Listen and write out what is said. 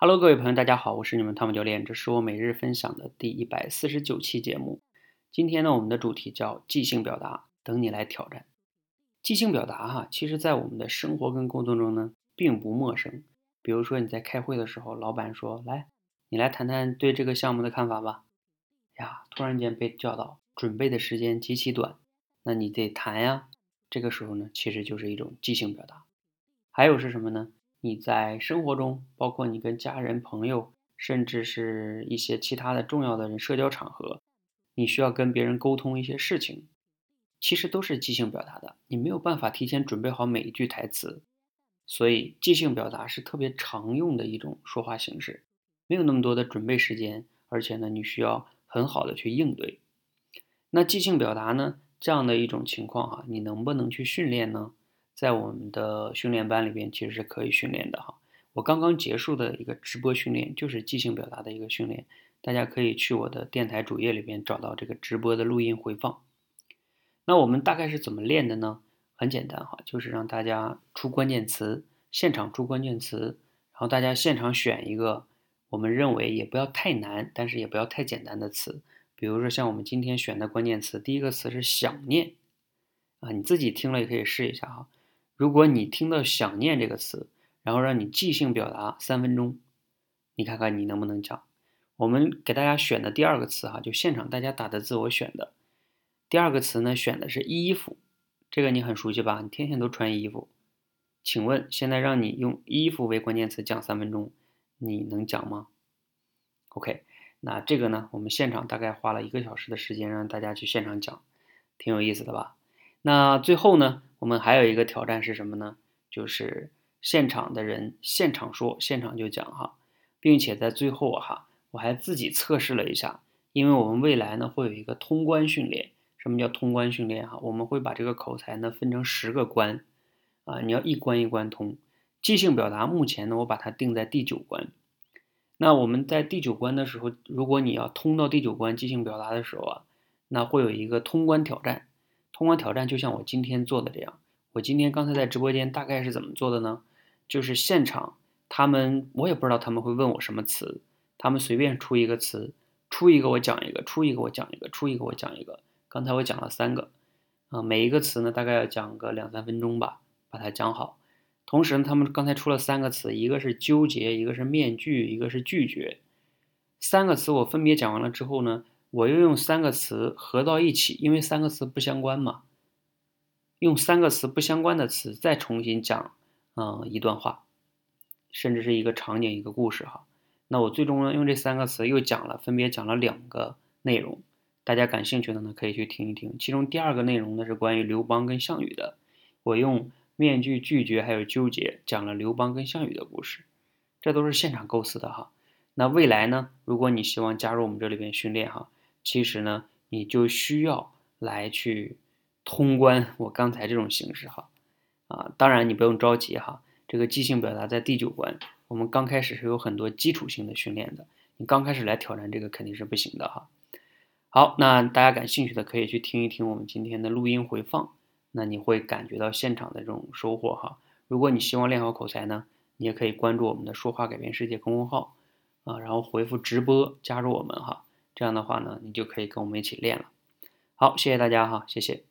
Hello，各位朋友，大家好，我是你们汤姆教练，这是我每日分享的第一百四十九期节目。今天呢，我们的主题叫即兴表达，等你来挑战。即兴表达哈，其实在我们的生活跟工作中呢，并不陌生。比如说你在开会的时候，老板说：“来，你来谈谈对这个项目的看法吧。”呀，突然间被叫到，准备的时间极其短，那你得谈呀。这个时候呢，其实就是一种即兴表达。还有是什么呢？你在生活中，包括你跟家人、朋友，甚至是一些其他的重要的人社交场合，你需要跟别人沟通一些事情，其实都是即兴表达的。你没有办法提前准备好每一句台词，所以即兴表达是特别常用的一种说话形式。没有那么多的准备时间，而且呢，你需要很好的去应对。那即兴表达呢，这样的一种情况哈，你能不能去训练呢？在我们的训练班里边，其实是可以训练的哈。我刚刚结束的一个直播训练，就是即兴表达的一个训练，大家可以去我的电台主页里边找到这个直播的录音回放。那我们大概是怎么练的呢？很简单哈，就是让大家出关键词，现场出关键词，然后大家现场选一个我们认为也不要太难，但是也不要太简单的词。比如说像我们今天选的关键词，第一个词是想念啊，你自己听了也可以试一下哈。如果你听到“想念”这个词，然后让你即兴表达三分钟，你看看你能不能讲？我们给大家选的第二个词哈，就现场大家打的字我选的。第二个词呢，选的是衣服，这个你很熟悉吧？你天天都穿衣服。请问现在让你用衣服为关键词讲三分钟，你能讲吗？OK，那这个呢，我们现场大概花了一个小时的时间让大家去现场讲，挺有意思的吧？那最后呢？我们还有一个挑战是什么呢？就是现场的人现场说，现场就讲哈，并且在最后哈，我还自己测试了一下，因为我们未来呢会有一个通关训练。什么叫通关训练哈？我们会把这个口才呢分成十个关啊，你要一关一关通。即兴表达目前呢，我把它定在第九关。那我们在第九关的时候，如果你要通到第九关即兴表达的时候啊，那会有一个通关挑战。通关挑战就像我今天做的这样，我今天刚才在直播间大概是怎么做的呢？就是现场他们我也不知道他们会问我什么词，他们随便出一个词，出一个我讲一个，出一个我讲一个，出一个我讲一个。刚才我讲了三个，啊，每一个词呢大概要讲个两三分钟吧，把它讲好。同时呢，他们刚才出了三个词，一个是纠结，一个是面具，一个是拒绝。三个词我分别讲完了之后呢？我又用三个词合到一起，因为三个词不相关嘛，用三个词不相关的词再重新讲，嗯，一段话，甚至是一个场景、一个故事哈。那我最终呢，用这三个词又讲了，分别讲了两个内容。大家感兴趣的呢，可以去听一听。其中第二个内容呢是关于刘邦跟项羽的，我用面具、拒绝还有纠结讲了刘邦跟项羽的故事，这都是现场构思的哈。那未来呢，如果你希望加入我们这里边训练哈。其实呢，你就需要来去通关我刚才这种形式哈，啊，当然你不用着急哈，这个即兴表达在第九关，我们刚开始是有很多基础性的训练的，你刚开始来挑战这个肯定是不行的哈。好，那大家感兴趣的可以去听一听我们今天的录音回放，那你会感觉到现场的这种收获哈。如果你希望练好口才呢，你也可以关注我们的“说话改变世界”公众号啊，然后回复直播加入我们哈。这样的话呢，你就可以跟我们一起练了。好，谢谢大家哈，谢谢。